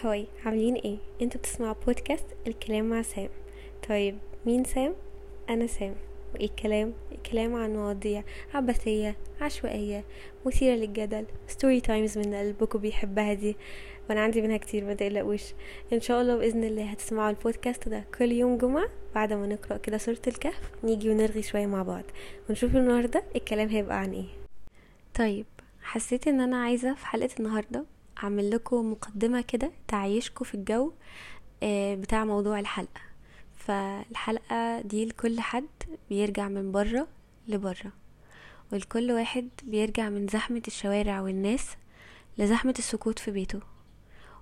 Hi عاملين إيه؟ أنتوا بتسمعوا بودكاست الكلام مع سام. طيب مين سام؟ أنا سام. وايه الكلام الكلام عن مواضيع عبثية عشوائية مثيرة للجدل story times من قلبكم بيحبها دي. وأنا عندي منها كتير ما تقلقوش. ان شاء الله بإذن الله هتسمعوا البودكاست ده كل يوم جمعة بعد ما نقرأ كده سورة الكهف نيجي ونرغي شوية مع بعض. ونشوف النهاردة الكلام هيبقى عن إيه. طيب حسيت ان أنا عايزة في حلقة النهاردة أعمل لكم مقدمة كده تعيشكم في الجو آه، بتاع موضوع الحلقة. فالحلقة دي لكل حد بيرجع من بره لبره ولكل واحد بيرجع من زحمة الشوارع والناس لزحمة السكوت في بيته.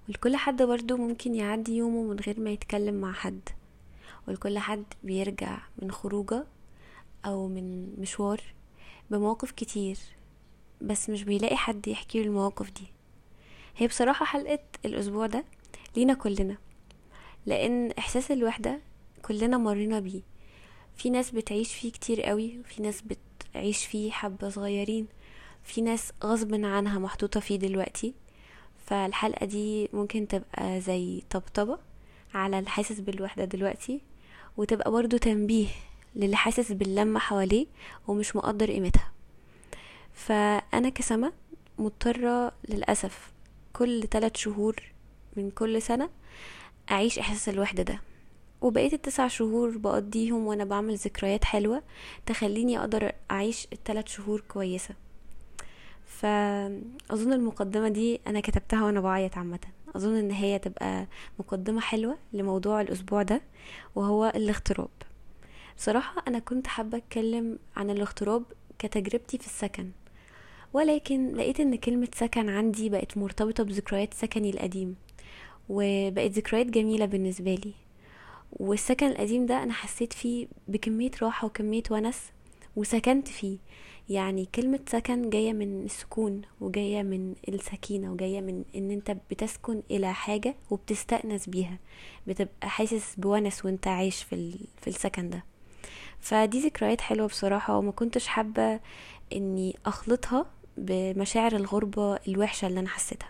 ولكل حد برضو ممكن يعدي يومه من غير ما يتكلم مع حد. ولكل حد بيرجع من خروجة أو من مشوار بمواقف كتير بس مش بيلاقي حد يحكي المواقف دي. هي بصراحة حلقة الأسبوع ده لينا كلنا لأن إحساس الوحدة كلنا مرينا بيه. في ناس بتعيش فيه كتير قوي وفي ناس بتعيش فيه حبة صغيرين في ناس غصب عنها محطوطة فيه دلوقتي. فالحلقة دي ممكن تبقى زي طبطبة على الحاسس بالوحدة دلوقتي وتبقى برضو تنبيه للي حاسس باللمة حواليه ومش مقدر قيمتها. فأنا كسمة مضطرة للأسف كل ثلاث شهور من كل سنة أعيش إحساس الوحدة ده. وبقيت التسع شهور بقضيهم وأنا بعمل ذكريات حلوة تخليني أقدر أعيش الثلاث شهور كويسة. فأظن المقدمة دي أنا كتبتها وأنا بعيط عامة. أظن إن هي تبقى مقدمة حلوة لموضوع الأسبوع ده وهو الاغتراب. بصراحة أنا كنت حابة أتكلم عن الاغتراب كتجربتي في السكن. ولكن لقيت إن كلمة سكن عندي بقت مرتبطة بذكريات سكني القديم وبقت ذكريات جميلة بالنسبة لي. والسكن القديم ده أنا حسيت فيه بكمية راحة وكمية ونس وسكنت فيه. يعني كلمة سكن جاية من السكون وجاية من السكينة وجاية من إن أنت بتسكن إلى حاجة وبتستأنس بيها بتبقى حاسس بونس وأنت عايش في, في السكن ده. فدي ذكريات حلوة بصراحة وما كنتش حابة إني أخلطها بمشاعر الغربة الوحشة اللي أنا حسيتها.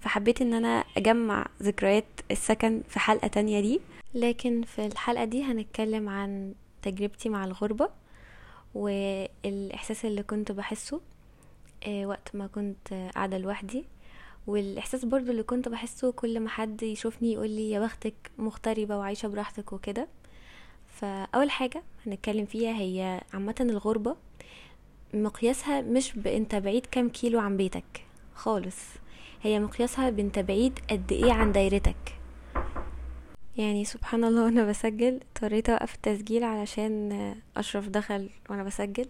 فحبيت إن أنا أجمع ذكريات السكن في حلقة تانية دي. لكن في الحلقة دي هنتكلم عن تجربتي مع الغربة والإحساس اللي كنت بحسه آه، وقت ما كنت قاعدة لوحدي. والإحساس برضو اللي كنت بحسه كل ما حد يشوفني يقول لي يا بختك مغتربة وعايشة براحتك وكده. فأول حاجة هنتكلم فيها هي عامة الغربة مقياسها مش بأنت بعيد كام كيلو عن بيتك. خالص. هي مقياسها بأنت بعيد قد إيه عن دايرتك. يعني سبحان الله وأنا بسجل اضطريت أوقف التسجيل علشان أشرف دخل وأنا بسجل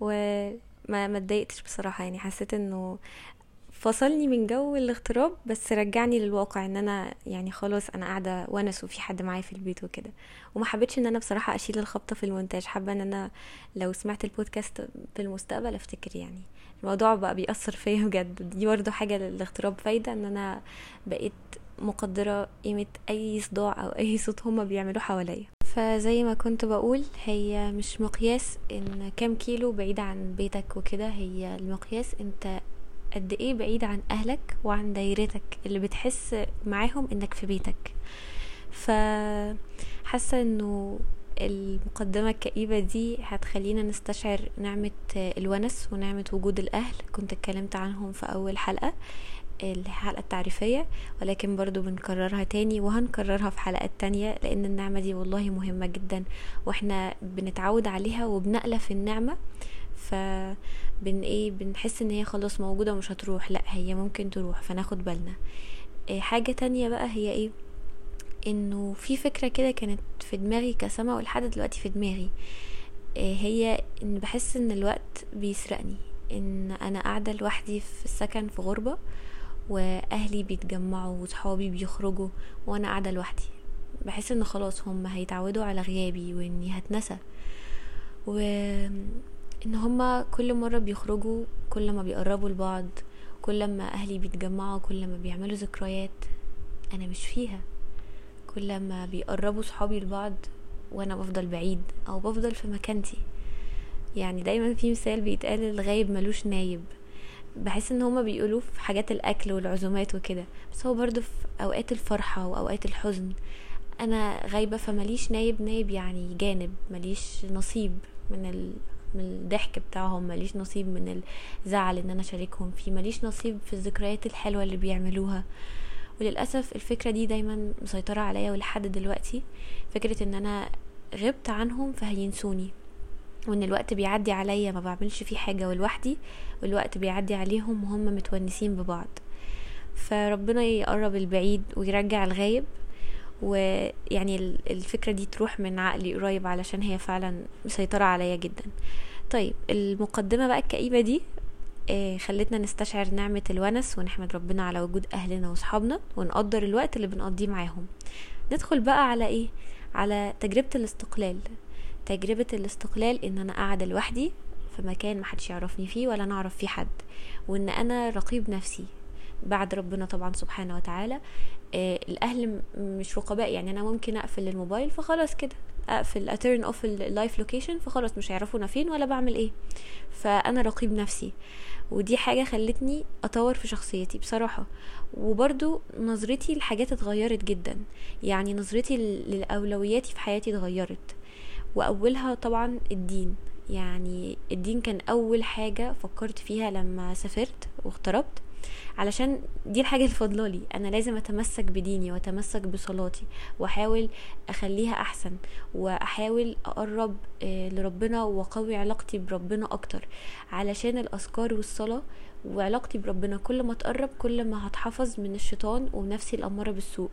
وما ما اتضايقتش بصراحة. يعني حسيت إنه فصلني من جو الاغتراب بس رجعني للواقع إن أنا يعني خلاص أنا قاعدة ونس وفي حد معايا في البيت وكده. وما حبيتش إن أنا بصراحة أشيل الخبطة في المونتاج حابة إن أنا لو سمعت البودكاست في المستقبل أفتكر يعني. الموضوع بقى بيأثر فيا بجد. دي برضه حاجة للاغتراب فايدة إن أنا بقيت مقدرة قيمة أي صداع أو أي صوت هما بيعملوه حواليا. فزي ما كنت بقول هي مش مقياس إن كام كيلو بعيد عن بيتك وكده هي المقياس أنت قد إيه بعيد عن أهلك وعن دايرتك اللي بتحس معاهم إنك في بيتك. فحاسه إنه المقدمة الكئيبة دي هتخلينا نستشعر نعمة الونس ونعمة وجود الأهل. كنت اتكلمت عنهم في أول حلقة الحلقة التعريفية ولكن برضو بنكررها تاني وهنكررها في حلقات تانية لأن النعمة دي والله مهمة جدا وإحنا بنتعود عليها وبنألف النعمة. فبن إيه بنحس إن هي خلاص موجودة ومش هتروح. لأ هي ممكن تروح فناخد بالنا. إيه حاجة تانية بقى هي إيه؟ إنه في فكرة كده كانت في دماغي كسما ولحد دلوقتي في دماغي. إيه هي إن بحس إن الوقت بيسرقني. إن أنا قاعدة لوحدي في السكن في غربة وأهلي بيتجمعوا وصحابي بيخرجوا وأنا قاعدة لوحدي. بحس إن خلاص هم هيتعودوا على غيابي وإني هتنسى. و إن هما كل مرة بيخرجوا كل ما بيقربوا لبعض كل ما أهلي بيتجمعوا كل ما بيعملوا ذكريات أنا مش فيها. كل ما بيقربوا صحابي لبعض وأنا بفضل بعيد أو بفضل في مكانتي. يعني دايما في مثال بيتقال الغايب ملوش نايب. بحس إن هما بيقولوه في حاجات الأكل والعزومات وكده بس هو برضو في أوقات الفرحة وأوقات الحزن. أنا غايبة فمليش نايب نايب يعني جانب مليش نصيب من ال... من الضحك بتاعهم ماليش نصيب من الزعل إن أنا شاركهم فيه ماليش نصيب في الذكريات الحلوة اللي بيعملوها. وللأسف الفكرة دي دايما مسيطرة عليا ولحد دلوقتي. فكرة إن أنا غبت عنهم فهينسوني. وإن الوقت بيعدي عليا ما بعملش فيه حاجة ولوحدي والوقت بيعدي عليهم وهم متونسين ببعض. فربنا يقرب البعيد ويرجع الغايب. ويعني الفكرة دي تروح من عقلي قريب علشان هي فعلا مسيطرة عليا جدا. طيب المقدمة بقى الكئيبة دي آه خلتنا نستشعر نعمة الونس ونحمد ربنا على وجود أهلنا وصحابنا ونقدر الوقت اللي بنقضيه معاهم. ندخل بقى على إيه؟ على تجربة الاستقلال. تجربة الاستقلال إن أنا قاعدة لوحدي في مكان محدش يعرفني فيه ولا نعرف فيه حد وإن أنا رقيب نفسي بعد ربنا طبعا سبحانه وتعالى. الأهل مش رقباء يعني أنا ممكن أقفل الموبايل فخلاص كده أقفل ا turn off ال live location فخلاص مش هيعرفوا أنا فين ولا بعمل إيه. فأنا رقيب نفسي ودي حاجة خلتني أطور في شخصيتي بصراحة. وبرضو نظرتي لحاجات اتغيرت جدا يعني نظرتي للاولوياتي في حياتي اتغيرت. وأولها طبعا الدين يعني الدين كان أول حاجة فكرت فيها لما سافرت واغتربت. علشان دي الحاجة الفضلالي أنا لازم أتمسك بديني وأتمسك بصلاتي وأحاول أخليها أحسن وأحاول أقرب لربنا وأقوي علاقتي بربنا أكتر. علشان الأذكار والصلاة وعلاقتي بربنا كل ما تقرب كل ما هتحفظ من الشيطان ونفسي الأمارة بالسوء.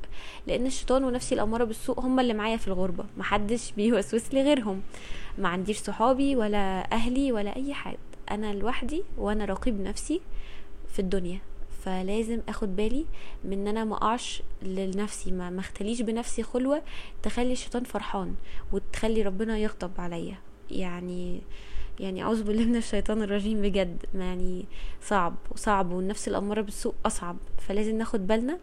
لأن الشيطان ونفسي الأمارة بالسوء هما اللي معايا في الغربة. محدش بيوسوس لي غيرهم. ما عنديش صحابي ولا أهلي ولا أي حد. أنا لوحدي وأنا رقيب نفسي في الدنيا فلازم آخد بالي من إن أنا ما أقعش لنفسي ما مختليش بنفسي خلوة تخلي الشيطان فرحان وتخلي ربنا يغضب عليا. يعني يعني أعوذ بالله من الشيطان الرجيم بجد يعني صعب وصعب والنفس الاماره بالسوء أصعب. فلازم ناخد بالنا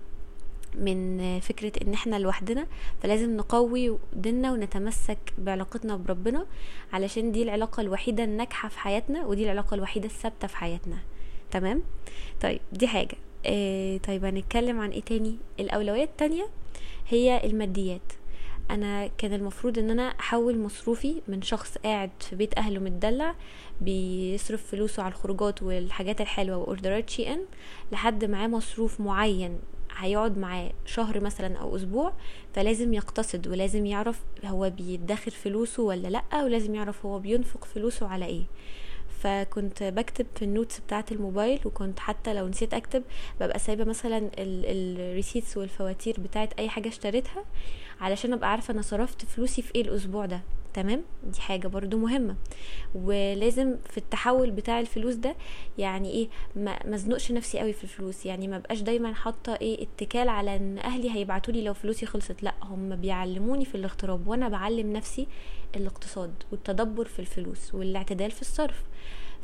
من فكرة إن إحنا لوحدنا فلازم نقوي ديننا ونتمسك بعلاقتنا بربنا علشان دي العلاقة الوحيدة الناجحة في حياتنا ودي العلاقة الوحيدة الثابتة في حياتنا. تمام؟ طيب دي حاجة. آه طيب هنتكلم عن إيه تاني؟ الأولويات التانية هي الماديات. أنا كان المفروض إن أنا أحول مصروفي من شخص قاعد في بيت أهله متدلع بيصرف فلوسه على الخروجات والحاجات الحلوة واوردرات Shein لحد معاه مصروف معين هيقعد معاه شهر مثلا أو أسبوع فلازم يقتصد ولازم يعرف هو بيدخر فلوسه ولا لأ ولازم يعرف هو بينفق فلوسه على إيه. فكنت بكتب في ال notes بتاعة الموبايل وكنت حتى لو نسيت أكتب ببقى سايبة مثلا الريسيتس والفواتير بتاعة أي حاجة اشتريتها علشان أبقى عارفة أنا صرفت فلوسي في إيه الأسبوع ده. تمام؟ دي حاجة برضو مهمة. ولازم في التحول بتاع الفلوس ده يعني إيه ما مزنقش نفسي قوي في الفلوس. يعني ما بقاش دايما حاطة إيه اتكال على إن أهلي هيبعتوا لي لو فلوسي خلصت. لأ هم بيعلموني في الاغتراب وأنا بعلم نفسي الاقتصاد والتدبر في الفلوس والاعتدال في الصرف.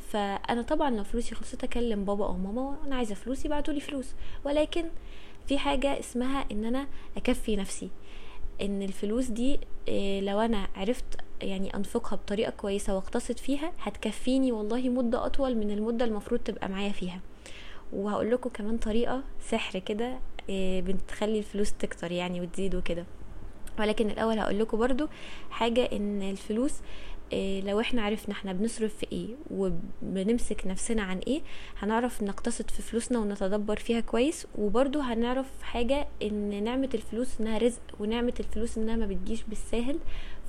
فأنا طبعا لو فلوسي خلصت أكلم بابا أو ماما أنا عايزة فلوسي بعتوا لي فلوس. ولكن في حاجة اسمها إن أنا أكفي نفسي. إن الفلوس دي لو أنا عرفت يعني أنفقها بطريقة كويسة واقتصد فيها هتكفيني والله مدة أطول من المدة المفروض تبقى معايا فيها. وهقول لكم كمان طريقة سحر كده بتخلي الفلوس تكتر يعني وتزيد وكده. ولكن الأول هقول لكم برضو حاجة إن الفلوس إيه لو إحنا عرفنا إحنا بنصرف في إيه وبنمسك نفسنا عن إيه هنعرف نقتصد في فلوسنا ونتدبر فيها كويس. وبرضو هنعرف حاجة إن نعمة الفلوس إنها رزق ونعمة الفلوس إنها ما بتجيش بالساهل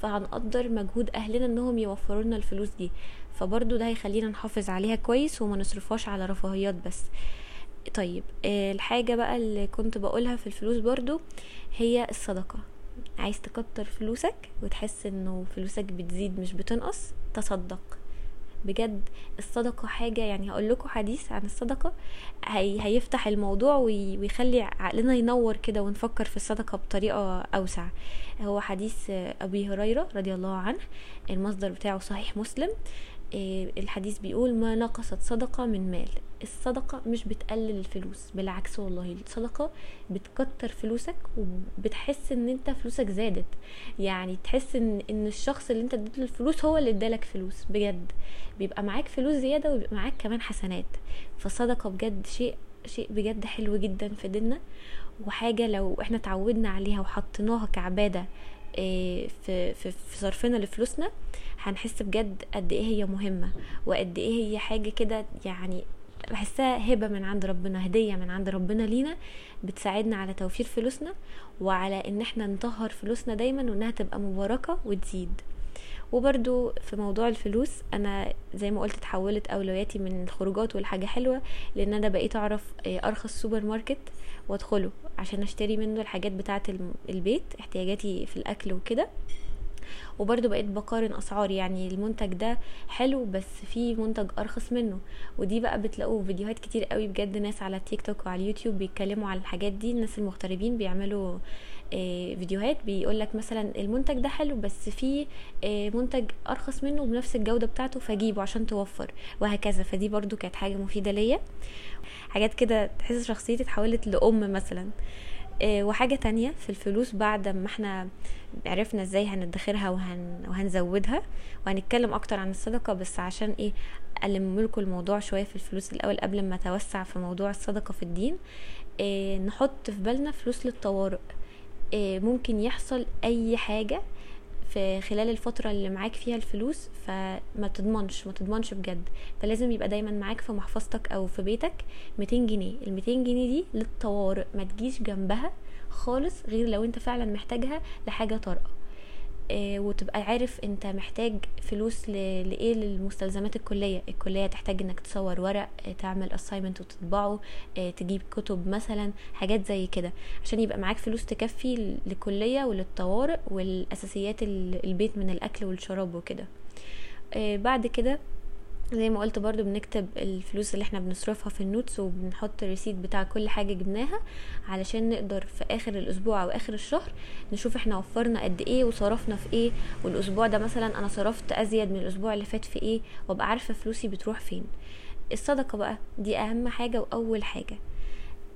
فهنقدر مجهود أهلنا إنهم يوفروا لنا الفلوس دي. فبرضو ده هيخلينا نحافظ عليها كويس وما نصرفهاش على رفاهيات بس. طيب الحاجة بقى اللي كنت بقولها في الفلوس برضو هي الصدقة. عايز تكتر فلوسك وتحس إنه فلوسك بتزيد مش بتنقص تصدق. بجد الصدقة حاجة يعني هقول لكم حديث عن الصدقة هي هيفتح الموضوع ويخلي عقلنا ينور كده ونفكر في الصدقة بطريقة أوسع. هو حديث أبي هريرة رضي الله عنه المصدر بتاعه صحيح مسلم. الحديث بيقول ما نقصت صدقة من مال. الصدقة مش بتقلل الفلوس بالعكس والله. الصدقة بتكتر فلوسك وبتحس إن أنت فلوسك زادت. يعني تحس إن إن الشخص اللي أنت اديته الفلوس هو اللي ادالك فلوس بجد. بيبقى معاك فلوس زيادة وبيبقى معاك كمان حسنات. فالصدقة بجد شيء شيء بجد حلو جدا في ديننا. وحاجة لو إحنا تعودنا عليها وحطيناها كعبادة آه، في في في صرفنا لفلوسنا هنحس بجد قد إيه هي مهمة وقد إيه هي حاجة كده يعني بحسها هبة من عند ربنا هدية من عند ربنا لينا بتساعدنا على توفير فلوسنا وعلى إن إحنا نطهر فلوسنا دايما وإنها تبقى مباركة وتزيد. وبرده في موضوع الفلوس أنا زي ما قلت اتحولت أولوياتي من الخروجات والحاجة حلوة لإن أنا بقيت أعرف آه، أرخص سوبر ماركت وأدخله. عشان اشتري منه الحاجات بتاعة البيت احتياجاتي في الأكل وكده. وبرضو بقيت بقارن أسعار يعني المنتج ده حلو بس في منتج أرخص منه. ودي بقى بتلاقوا فيديوهات كتير قوي بجد ناس على تيك توك وعلى اليوتيوب بيتكلموا على الحاجات دي. الناس المغتربين بيعملوا فيديوهات بيقول لك مثلا المنتج ده حلو بس في آه، منتج أرخص منه بنفس الجودة بتاعته فجيبه عشان توفر وهكذا. فدي برضو كانت حاجة مفيدة ليا. حاجات كده تحس شخصيتي اتحولت لأم مثلا. آه، وحاجة تانية في الفلوس بعد ما إحنا عرفنا إزاي هندخرها وهن وهنزودها وهنتكلم أكتر عن الصدقة بس عشان إيه ألم لكم الموضوع شوية في الفلوس الأول قبل ما أتوسع في موضوع الصدقة في الدين. إيه نحط في بالنا فلوس للطوارئ. ممكن يحصل أي حاجة في خلال الفترة اللي معاك فيها الفلوس فما تضمنش ما تضمنش بجد. فلازم يبقى دايما معاك في محفظتك أو في بيتك 200 جنيه. ال 200 جنيه دي للطوارئ ما تجيش جنبها خالص غير لو أنت فعلا محتاجها لحاجة طارئة. آه، وتبقى عارف انت محتاج فلوس لإيه للمستلزمات الكلية. الكلية تحتاج انك تصور ورق آه، تعمل assignment وتطبعه آه، تجيب كتب مثلا حاجات زي كده. عشان يبقى معاك فلوس تكفي للكلية وللطوارئ والأساسيات البيت من الأكل والشراب وكده. بعد كده زي ما قلت برضو بنكتب الفلوس اللي إحنا بنصرفها في ال notes وبنحط ال receipt بتاع كل حاجة جبناها علشان نقدر في آخر الأسبوع أو آخر الشهر نشوف إحنا وفرنا قد إيه وصرفنا في إيه والأسبوع ده مثلا أنا صرفت أزيد من الأسبوع اللي فات في إيه وأبقى عارفة فلوسي بتروح فين. الصدقة بقى دي أهم حاجة وأول حاجة.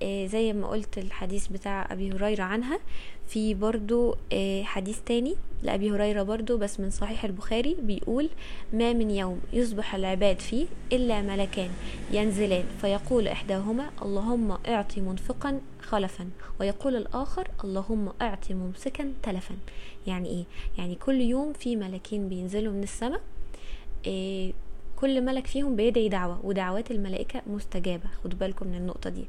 زي ما قلت الحديث بتاع أبي هريرة عنها. في برضو آه، حديث تاني لأبي هريرة برضو بس من صحيح البخاري بيقول ما من يوم يصبح العباد فيه إلا ملكان ينزلان فيقول إحداهما اللهم اعطي منفقا خلفا ويقول الآخر اللهم اعطي ممسكا تلفا يعني إيه؟ يعني كل يوم في ملكين بينزلوا من السماء إيه كل ملك فيهم بيدعي دعوة ودعوات الملائكة مستجابة. خدوا بالكم من النقطة دي.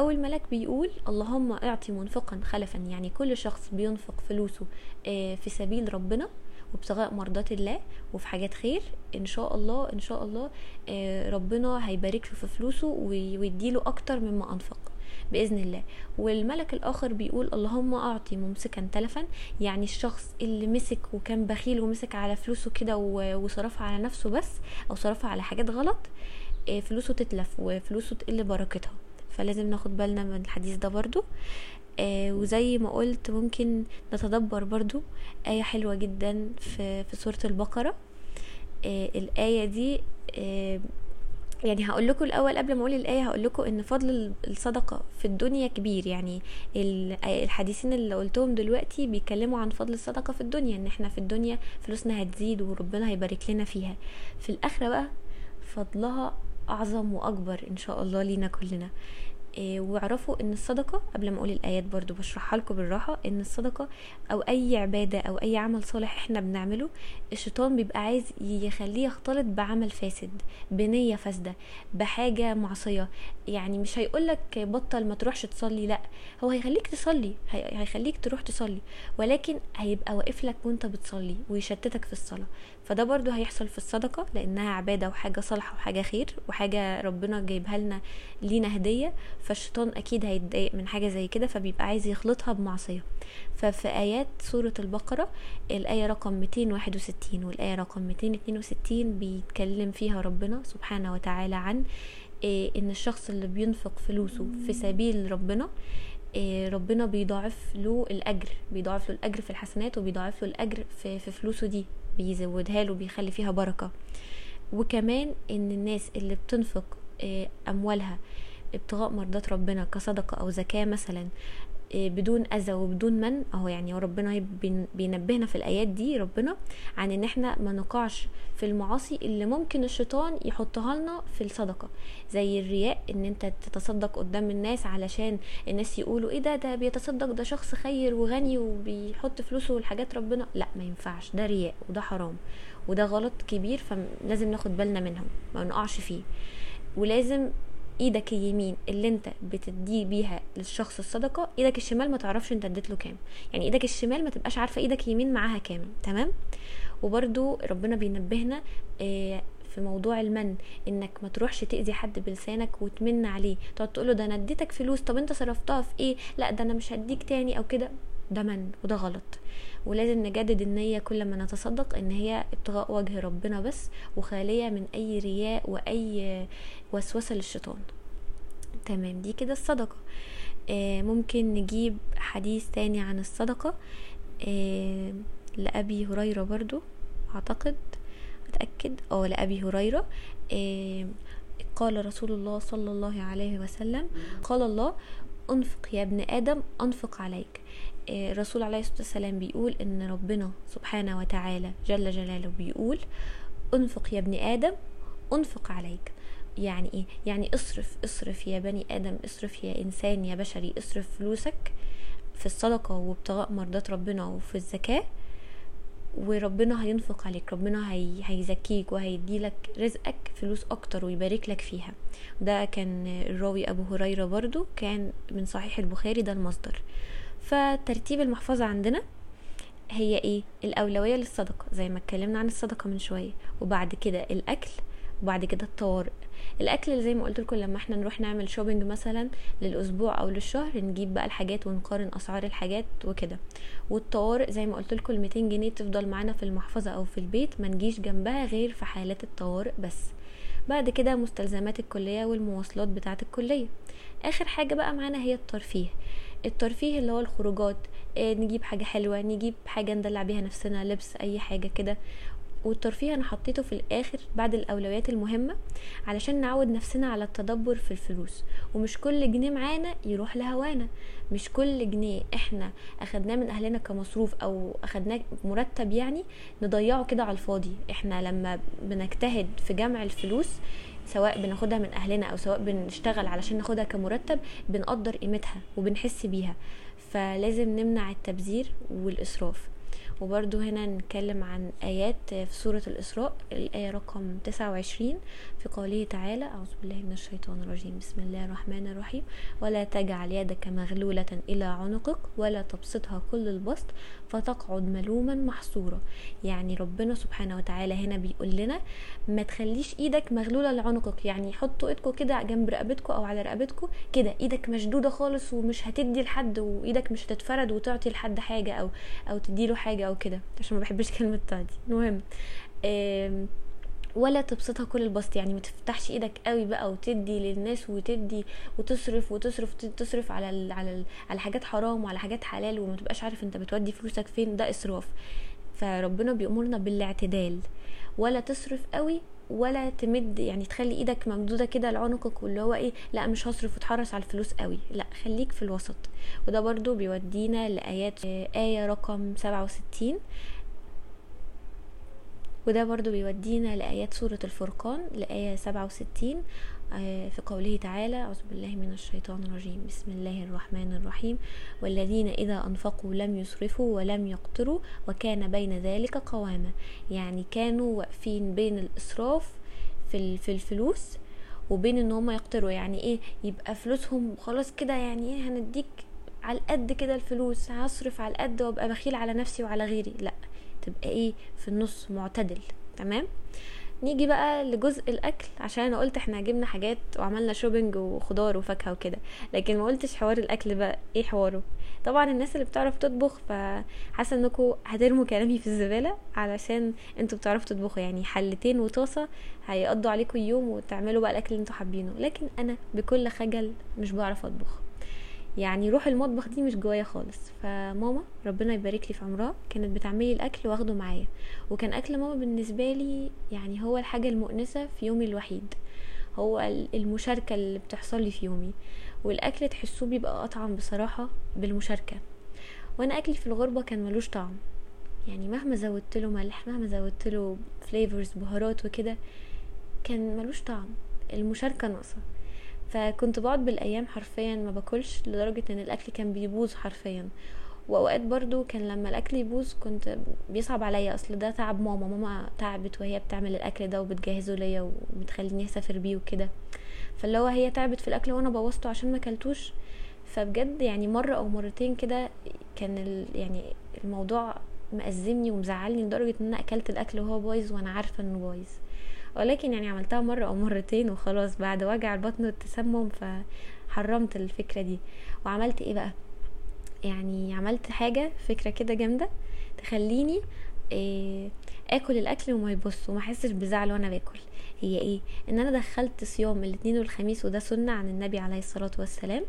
أول ملك بيقول اللهم أعطي منفقا خلفا يعني كل شخص بينفق فلوسه آه، في سبيل ربنا وابتغاء مرضات الله وفي حاجات خير إن شاء الله إن شاء الله آه، ربنا هيبارك له في فلوسه ويديله أكتر مما أنفق بإذن الله. والملك الآخر بيقول اللهم أعطي ممسكا تلفا يعني الشخص اللي مسك وكان بخيل ومسك على فلوسه كده وصرفها على نفسه بس أو صرفها على حاجات غلط آه، فلوسه تتلف وفلوسه تقل بركتها. فلازم ناخد بالنا من الحديث ده برضو. آه وزي ما قلت ممكن نتدبر برضو آية حلوة جدا في, في سورة البقرة. آه الآية دي آه يعني هقول لكم الأول قبل ما أقول الآية هقول لكم إن فضل الصدقة في الدنيا كبير. يعني الحديثين اللي قلتهم دلوقتي بيتكلموا عن فضل الصدقة في الدنيا إن إحنا في الدنيا فلوسنا هتزيد وربنا هيبارك لنا فيها. في الآخرة بقى فضلها أعظم وأكبر إن شاء الله لينا كلنا. إيه واعرفوا إن الصدقة قبل ما أقول الآيات برضو بشرحها لكم بالراحة إن الصدقة أو أي عبادة أو أي عمل صالح إحنا بنعمله الشيطان بيبقى عايز يخليه يختلط بعمل فاسد بنية فاسدة بحاجة معصية. يعني مش هيقولك بطل ما تروحش تصلي لأ هو هيخليك تصلي هيخليك تروح تصلي ولكن هيبقى واقف لك وأنت بتصلي ويشتتك في الصلاة. فده برضو هيحصل في الصدقة لأنها عبادة وحاجة صالحة وحاجة خير وحاجة ربنا جايبها لنا لينا هدية فالشيطان أكيد هيتضايق من حاجة زي كده فبيبقى عايز يخلطها بمعصية. ففي آيات سورة البقرة الآية رقم 261 والآية رقم 262 بيتكلم فيها ربنا سبحانه وتعالى عن إيه إن الشخص اللي بينفق فلوسه في سبيل ربنا إيه ربنا بيضاعف له الأجر بيضاعف له الأجر في الحسنات وبيضاعف له الأجر في, في فلوسه دي. بيزودها له بيخلي فيها بركة. وكمان إن الناس اللي بتنفق آه، أموالها ابتغاء مرضات ربنا كصدقة أو زكاة مثلا بدون أذى وبدون من أهو يعني ربنا بينبهنا في الآيات دي ربنا عن إن إحنا ما نقعش في المعاصي اللي ممكن الشيطان يحطها لنا في الصدقة. زي الرياء إن أنت تتصدق قدام الناس علشان الناس يقولوا إيه ده ده بيتصدق ده شخص خير وغني وبيحط فلوسه والحاجات ربنا. لا ما ينفعش. ده رياء وده حرام وده غلط كبير فلازم ناخد بالنا منهم ما نقعش فيه. ولازم إيدك اليمين اللي انت بتدي بيها للشخص الصدقة إيدك الشمال ما تعرفش انت اديت له كام. يعني إيدك الشمال ما تبقاش عارفة إيدك اليمين معاها كام تمام؟ وبرده ربنا بينبهنا آه، في موضوع المن انك ما تروحش تأذي حد بلسانك وتمن عليه. تقعد تقول له ده أنا اديتك فلوس طب انت صرفتها في إيه؟ لا ده أنا مش هديك تاني أو كده. ده من وده غلط. ولازم نجدد النية كل ما نتصدق ان هي ابتغاء وجه ربنا بس وخالية من أي رياء وأي وسوسة للشيطان. تمام دي كده الصدقة. آه ممكن نجيب حديث تاني عن الصدقة. آه لأبي هريرة برضو أعتقد اتأكد آه لأبي هريرة. آه قال رسول الله صلى الله عليه وسلم قال الله أنفق يا ابن آدم أنفق عليك. الرسول عليه الصلاة والسلام بيقول إن ربنا سبحانه وتعالى جل جلاله بيقول أنفق يا ابن آدم أنفق عليك. يعني إيه؟ يعني اصرف اصرف يا بني آدم اصرف يا إنسان يا بشري اصرف فلوسك في الصدقة وابتغاء مرضات ربنا وفي الزكاة وربنا هينفق عليك ربنا هي هيزكيك وهيديلك رزقك فلوس أكتر ويبارك لك فيها. ده كان الراوي أبو هريرة برضو كان من صحيح البخاري ده المصدر. فترتيب المحفظة عندنا هي إيه؟ الأولوية للصدقة زي ما اتكلمنا عن الصدقة من شوية وبعد كده الأكل وبعد كده الطوارئ. الأكل زي ما قلت لكم لما إحنا نروح نعمل شوبينج مثلا للأسبوع أو للشهر نجيب بقى الحاجات ونقارن أسعار الحاجات وكده. والطوارئ زي ما قلت لكم ال 200 جنيه تفضل معانا في المحفظة أو في البيت ما نجيش جنبها غير في حالات الطوارئ بس. بعد كده مستلزمات الكلية والمواصلات بتاعة الكلية. آخر حاجة بقى معانا هي الترفيه. الترفيه اللي هو الخروجات آه، نجيب حاجة حلوة نجيب حاجة ندلع بيها نفسنا لبس أي حاجة كده. والترفيه أنا حطيته في الآخر بعد الأولويات المهمة علشان نعود نفسنا على التدبر في الفلوس. ومش كل جنيه معانا يروح لهوانا. مش كل جنيه إحنا أخدناه من أهلنا كمصروف أو أخدناه مرتب يعني نضيعه كده على الفاضي. إحنا لما بنجتهد في جمع الفلوس سواء بناخدها من أهلنا أو سواء بنشتغل علشان ناخدها كمرتب بنقدر قيمتها وبنحس بيها. فلازم نمنع التبذير والإسراف. وبرضو هنا نتكلم عن آيات في سورة الإسراء. الآية رقم 29 في قوله تعالى أعوذ بالله من الشيطان الرجيم. بسم الله الرحمن الرحيم. ولا تجعل يدك مغلولة إلى عنقك ولا تبسطها كل البسط فتقعد ملوما محصورا. يعني ربنا سبحانه وتعالى هنا بيقول لنا ما تخليش إيدك مغلولة لعنقك. يعني حطوا ايدكم كده جنب رقبتكم أو على رقبتكم كده. إيدك مشدودة خالص ومش هتدي لحد وإيدك مش هتتفرد وتعطي لحد حاجة أو أو تديله حاجة أو كده عشان ما بحبش كلمة تعدي المهم ولا تبسطها كل البسط. يعني ما تفتحش إيدك قوي بقى وتدي للناس وتدي وتصرف وتصرف تصرف على ال على ال على حاجات حرام وعلى حاجات حلال وما تبقاش عارف أنت بتودي فلوسك فين. ده إسراف. فربنا بيأمرنا بالاعتدال. ولا تصرف قوي ولا تمد يعني تخلي إيدك ممدودة كده لعنقك واللي هو إيه لا مش هصرف وتحرص على الفلوس قوي لا خليك في الوسط. وده برضو بيودينا لآيات آية رقم 67 وده برضو بيودينا لآيات سورة الفرقان لآية سبعة وستين. آه، في قوله تعالى أعوذ بالله من الشيطان الرجيم. بسم الله الرحمن الرحيم. والذين إذا أنفقوا لم يسرفوا ولم يقتروا وكان بين ذلك قواما. يعني كانوا واقفين بين الإسراف في الفلوس وبين إن هم يقتروا. يعني إيه؟ يبقى فلوسهم خلاص كده يعني إيه؟ هنديك على القد كده الفلوس هصرف على القد وأبقى بخيل على نفسي وعلى غيري. لأ تبقى إيه؟ في النص معتدل. تمام؟ نيجي بقى لجزء الأكل عشان أنا قلت إحنا جبنا حاجات وعملنا شوبينج وخضار وفاكهة وكده لكن ما قلتش حوار الأكل بقى إيه حواره؟ طبعا الناس اللي بتعرف تطبخ فحاسة انكم هترموا كلامي في الزبالة علشان إنتوا بتعرفوا تطبخوا يعني حلتين وطاسة هيقضوا عليكم يوم وتعملوا بقى الأكل اللي إنتوا حابينه لكن أنا بكل خجل مش بعرف أطبخ. يعني روح المطبخ دي مش جوايا خالص. فماما ربنا يبارك لي في عمرها كانت بتعملي الأكل واخده معايا. وكان أكل ماما بالنسبة لي يعني هو الحاجة المؤنسة في يومي الوحيد. هو المشاركة اللي بتحصل لي في يومي. والأكل تحسوه بيبقى أطعم بصراحة بالمشاركة. وأنا أكلي في الغربة كان ملوش طعم. يعني مهما زودت له ملح مهما زودت له فليفرز بهارات وكده كان ملوش طعم. المشاركة ناقصة. فكنت بقعد بالأيام حرفيا ما باكلش لدرجة إن الأكل كان بيبوظ حرفيا. وأوقات برضو كان لما الأكل يبوظ كنت بيصعب عليا. أصل ده تعب ماما ماما تعبت وهي بتعمل الأكل ده وبتجهزه ليا وبتخليني أسافر بيه وكده. فاللي هو هي تعبت في الأكل وأنا بوظته عشان ما أكلتوش. فبجد يعني مرة أو مرتين كده كان يعني الموضوع مأزمني ومزعلني لدرجة إن أنا أكلت الأكل وهو بايظ وأنا عارفة إنه بايظ. ولكن يعني عملتها مرة أو مرتين وخلاص بعد وجع البطن والتسمم فحرمت الفكرة دي. وعملت إيه بقى؟ يعني عملت حاجة فكرة كده جامدة تخليني إيه آكل الأكل وما يبص وما أحسش بزعل وأنا باكل. هي إيه؟ إن أنا دخلت صيام الاثنين والخميس وده سنة عن النبي عليه الصلاة والسلام.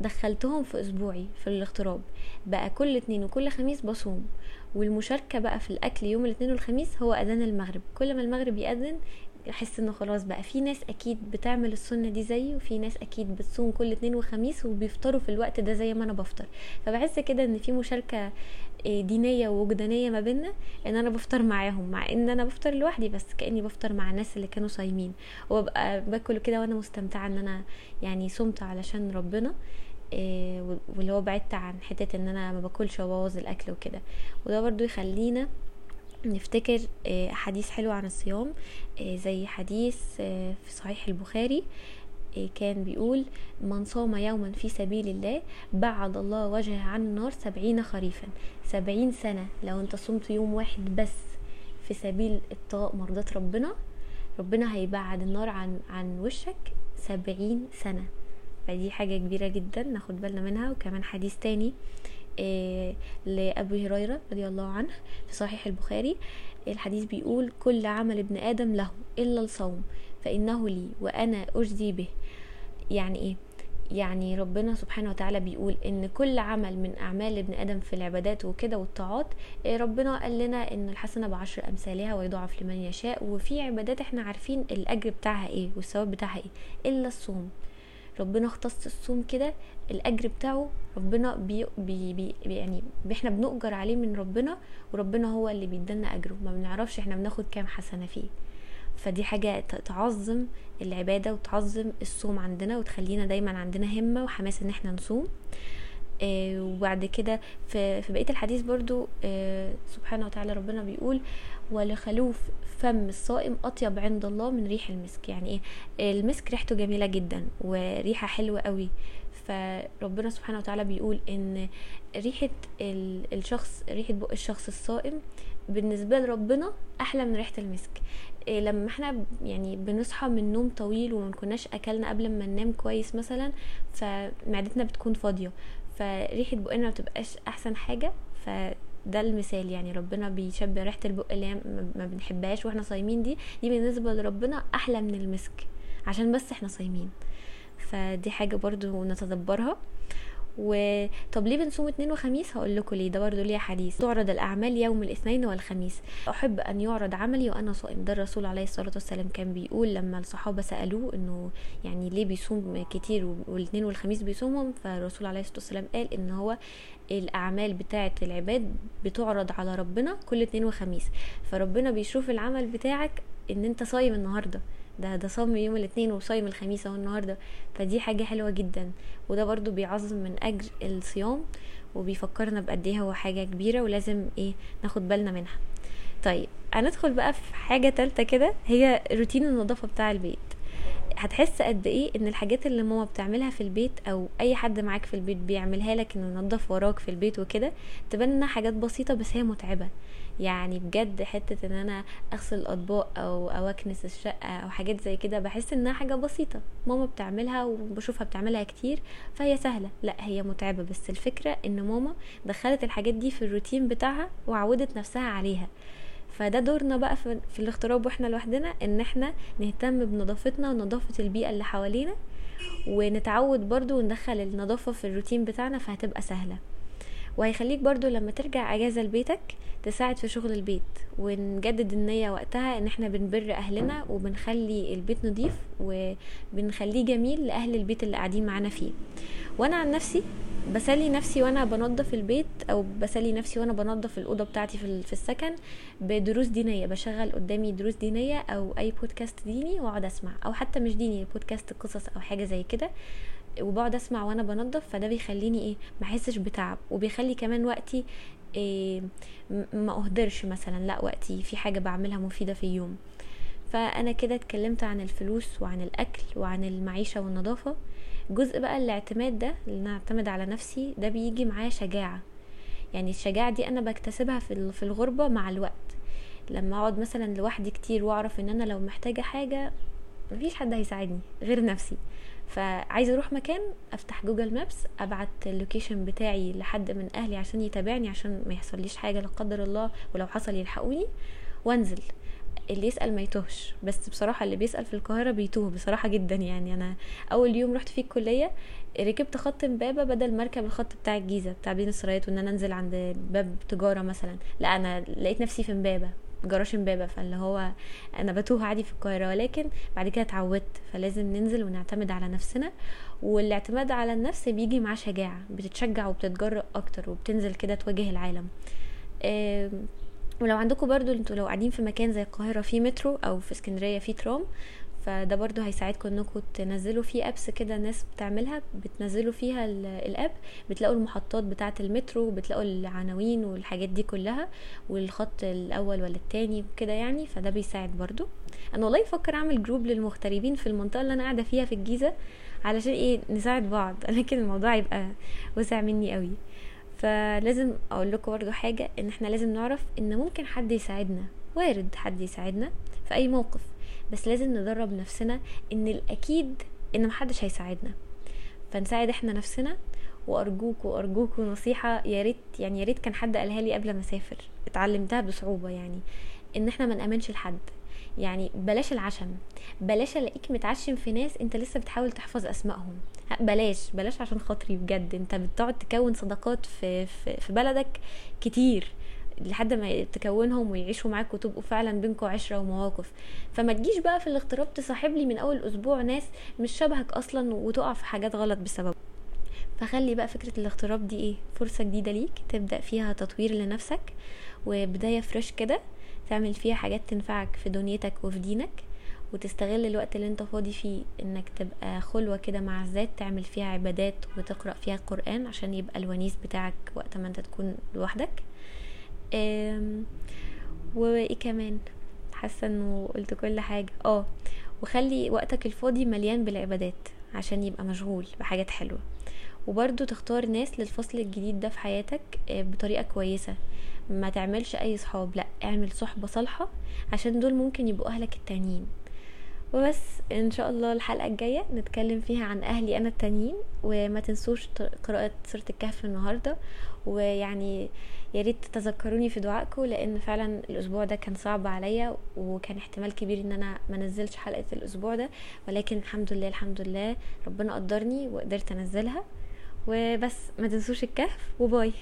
دخلتهم في أسبوعي في الاغتراب. بقى كل اتنين وكل خميس بصوم. والمشاركة بقى في الأكل يوم الاثنين والخميس هو أذان المغرب. كل ما المغرب يأذن أحس إنه خلاص بقى في ناس أكيد بتعمل السنة دي زيي وفي ناس أكيد بتصوم كل اتنين وخميس وبيفطروا في الوقت ده زي ما أنا بفطر. فبحس كده إن في مشاركة آه، دينية ووجدانية ما بيننا إن أنا بفطر معاهم مع إن أنا بفطر لوحدي بس كأني بفطر مع الناس اللي كانوا صايمين. وببقى باكل كده وأنا مستمتعة إن أنا يعني صمت علشان ربنا. واللي هو بعدت عن حتة إن أنا ما باكلش وأبوظ الأكل وكده. وده برضو يخلينا نفتكر إيه حديث حلو عن الصيام إيه زي حديث في صحيح البخاري كان بيقول من صام يوما في سبيل الله بعد الله وجهه عن النار سبعين خريفا. سبعين سنة لو أنت صمت يوم واحد بس في سبيل ابتغاء مرضات ربنا ربنا هيبعد النار عن عن وشك سبعين سنة. فدي حاجة كبيرة جدا ناخد بالنا منها. وكمان حديث تاني إيه لأبو هريرة رضي الله عنه في صحيح البخاري الحديث بيقول كل عمل ابن آدم له إلا الصوم فإنه لي وأنا أجزي به. يعني إيه؟ يعني ربنا سبحانه وتعالى بيقول إن كل عمل من أعمال ابن آدم في العبادات وكده والطاعات إيه ربنا قال لنا إن الحسنة بعشر أمثالها ويضاعف لمن يشاء. وفي عبادات إحنا عارفين الأجر بتاعها إيه والثواب بتاعها إيه؟ إلا الصوم. ربنا اختص الصوم كده الأجر بتاعه ربنا بي بي بي يعني إحنا بنؤجر عليه من ربنا وربنا هو اللي بيدلنا أجره ما بنعرفش إحنا بناخد كام حسنة فيه. فدي حاجة تعظم العبادة وتعظم الصوم عندنا وتخلينا دايما عندنا همة وحماس إن إحنا نصوم. آه وبعد كده في, في بقية الحديث برضو آه سبحانه وتعالى ربنا بيقول ولخلوف فم الصائم أطيب عند الله من ريح المسك. يعني إيه؟ المسك ريحته جميلة جدا وريحة حلوة قوي. فربنا سبحانه وتعالى بيقول إن ريحة الشخص ريحة بق الشخص الصائم بالنسبة لربنا أحلى من ريحة المسك. إيه لما إحنا يعني بنصحى من نوم طويل وما كناش أكلنا قبل ما ننام كويس مثلا فمعدتنا بتكون فاضية. فريحة بقنا ما بتبقاش أحسن حاجة ف ده المثال يعني. ربنا بيشبه ريحة البق اللي ما بنحبهاش وإحنا صايمين دي دي بالنسبة لربنا أحلى من المسك عشان بس إحنا صايمين. فدي حاجة برضو نتدبرها. وطب ليه بنصوم اثنين وخميس؟ هقول لكم ليه ده برضه ليه حديث. تعرض الأعمال يوم الاثنين والخميس. أحب أن يعرض عملي وأنا صائم. ده الرسول عليه الصلاة والسلام كان بيقول لما الصحابة سألوه إنه يعني ليه بيصوم كتير والاثنين والخميس بيصومهم؟ فالرسول عليه الصلاة والسلام قال إن هو الأعمال بتاعة العباد بتعرض على ربنا كل اثنين وخميس. فربنا بيشوف العمل بتاعك إن أنت صايم النهارده. ده ده صام يوم الاثنين وصايم الخميس اهو النهارده. فدي حاجة حلوة جدا. وده برضو بيعظم من اجر الصيام وبيفكرنا بقد إيه هو حاجة كبيرة ولازم إيه ناخد بالنا منها. طيب هندخل بقى في حاجة تالتة كده هي روتين النظافة بتاع البيت. هتحس قد إيه إن الحاجات اللي ماما بتعملها في البيت أو أي حد معاك في البيت بيعملها لك إنه ينظف وراك في البيت وكده تبان إنها حاجات بسيطة بس هي متعبة. يعني بجد حتة إن أنا أغسل الأطباق أو أو أكنس الشقة أو حاجات زي كده بحس إنها حاجة بسيطة. ماما بتعملها وبشوفها بتعملها كتير فهي سهلة. لأ هي متعبة. بس الفكرة إن ماما دخلت الحاجات دي في الروتين بتاعها وعودت نفسها عليها. فده دورنا بقى في, الاغتراب وإحنا لوحدنا إن إحنا نهتم بنظافتنا ونظافة البيئة اللي حوالينا ونتعود برضو وندخل النظافة في الروتين بتاعنا فهتبقى سهلة. وهيخليك برضو لما ترجع أجازة لبيتك تساعد في شغل البيت ونجدد النية وقتها إن إحنا بنبر أهلنا وبنخلي البيت نضيف وبنخليه جميل لأهل البيت اللي قاعدين معانا فيه. وأنا عن نفسي بسلي نفسي وأنا بنظف البيت أو بسلي نفسي وأنا بنظف الأوضة بتاعتي في في السكن بدروس دينية بشغل قدامي دروس دينية أو أي بودكاست ديني وأقعد أسمع أو حتى مش ديني بودكاست قصص أو حاجة زي كده. وبقعد أسمع وأنا بنظف فده بيخليني إيه ما أحسش بتعب. وبيخلي كمان وقتي إيه ما أهدرش مثلا لأ وقتي في حاجة بعملها مفيدة في اليوم. فأنا كده اتكلمت عن الفلوس وعن الأكل وعن المعيشة والنظافة. جزء بقى الاعتماد ده اللي أنا أعتمد على نفسي ده بيجي معايا شجاعة. يعني الشجاعة دي أنا بكتسبها في الغربة مع الوقت. لما أقعد مثلا لوحدي كتير وأعرف إن أنا لو محتاجة حاجة مفيش حد هيساعدني غير نفسي. فعايزه أروح مكان افتح Google Maps ابعت ال location بتاعي لحد من أهلي عشان يتابعني عشان ما يحصليش حاجة لا قدر الله ولو حصل يلحقوني وانزل. اللي يسأل ما يتوهش. بس بصراحة اللي بيسأل في القاهرة بيتوه بصراحة جدا يعني. أنا أول يوم رحت فيه الكلية ركبت خط امبابه بدل ما اركب الخط بتاع الجيزة بتاع بين السرايات وإن أنا أنزل عند باب تجارة مثلا. لا أنا لقيت نفسي في امبابه جراش امبابة فاللي هو أنا بتوه عادي في القاهرة ولكن بعد كده اتعودت فلازم ننزل ونعتمد على نفسنا والاعتماد على النفس بيجي مع شجاعة بتتشجع وبتتجرأ أكتر وبتنزل كده تواجه العالم. ولو عندكم برضو أنتوا لو قاعدين في مكان زي القاهرة في مترو أو في اسكندرية في ترام فده برضو هيساعدكم انكم تنزلوا فيه ابس كده ناس بتعملها بتنزلوا فيها الاب بتلاقوا المحطات بتاعة المترو بتلاقوا العناوين والحاجات دي كلها والخط الأول ولا التاني كده يعني فده بيساعد برضو. أنا والله بفكر أعمل جروب للمغتربين في المنطقة اللي أنا قاعدة فيها في الجيزة علشان إيه نساعد بعض. لكن الموضوع يبقى وسع مني قوي. فلازم أقول لكم برضو حاجة إن إحنا لازم نعرف إن ممكن حد يساعدنا وارد حد يساعدنا في أي موقف. بس لازم ندرب نفسنا إن الأكيد إن محدش هيساعدنا. فنساعد إحنا نفسنا وأرجوك وأرجوك نصيحه يا ريت يعني يا ريت كان حد قالها لي قبل ما أسافر. اتعلمتها بصعوبة يعني. إن إحنا ما نأمنش لحد. يعني بلاش العشم. بلاش ألاقيك متعشم في ناس أنت لسه بتحاول تحفظ أسمائهم. بلاش بلاش عشان خاطري بجد. أنت بتقعد تكون صداقات في, في, في بلدك كتير. لحد ما تكونهم ويعيشوا معاك وتبقوا فعلا بينكم عشرة ومواقف. فما تجيش بقى في الاغتراب تصاحب لي من أول أسبوع ناس مش شبهك أصلا وتقع في حاجات غلط بسبب فخلي بقى فكرة الاغتراب دي إيه؟ فرصة جديدة ليك تبدأ فيها تطوير لنفسك وبداية فريش كده تعمل فيها حاجات تنفعك في دنيتك وفي دينك وتستغل الوقت اللي أنت فاضي فيه إنك تبقى خلوة كده مع الذات تعمل فيها عبادات وتقرأ فيها القرآن عشان يبقى الونيس بتاعك وقت ما أنت تكون لوحدك. وإيه كمان؟ حاسة إنه قلت كل حاجة. آه وخلي وقتك الفاضي مليان بالعبادات عشان يبقى مشغول بحاجات حلوة. وبرضو تختار ناس للفصل الجديد ده في حياتك بطريقة كويسة. ما تعملش أي صحاب لأ اعمل صحبة صالحة عشان دول ممكن يبقوا أهلك التانيين. وبس إن شاء الله الحلقة الجاية نتكلم فيها عن أهلي أنا التانيين وما تنسوش قراءة سورة الكهف النهارده ويعني يا ريت تذكروني في دعائكم لأن فعلا الأسبوع ده كان صعب عليا وكان احتمال كبير إن أنا ما نزلش حلقة الأسبوع ده ولكن الحمد لله الحمد لله ربنا قدرني وقدرت أنزلها. وبس ما تنسوش الكهف وباي.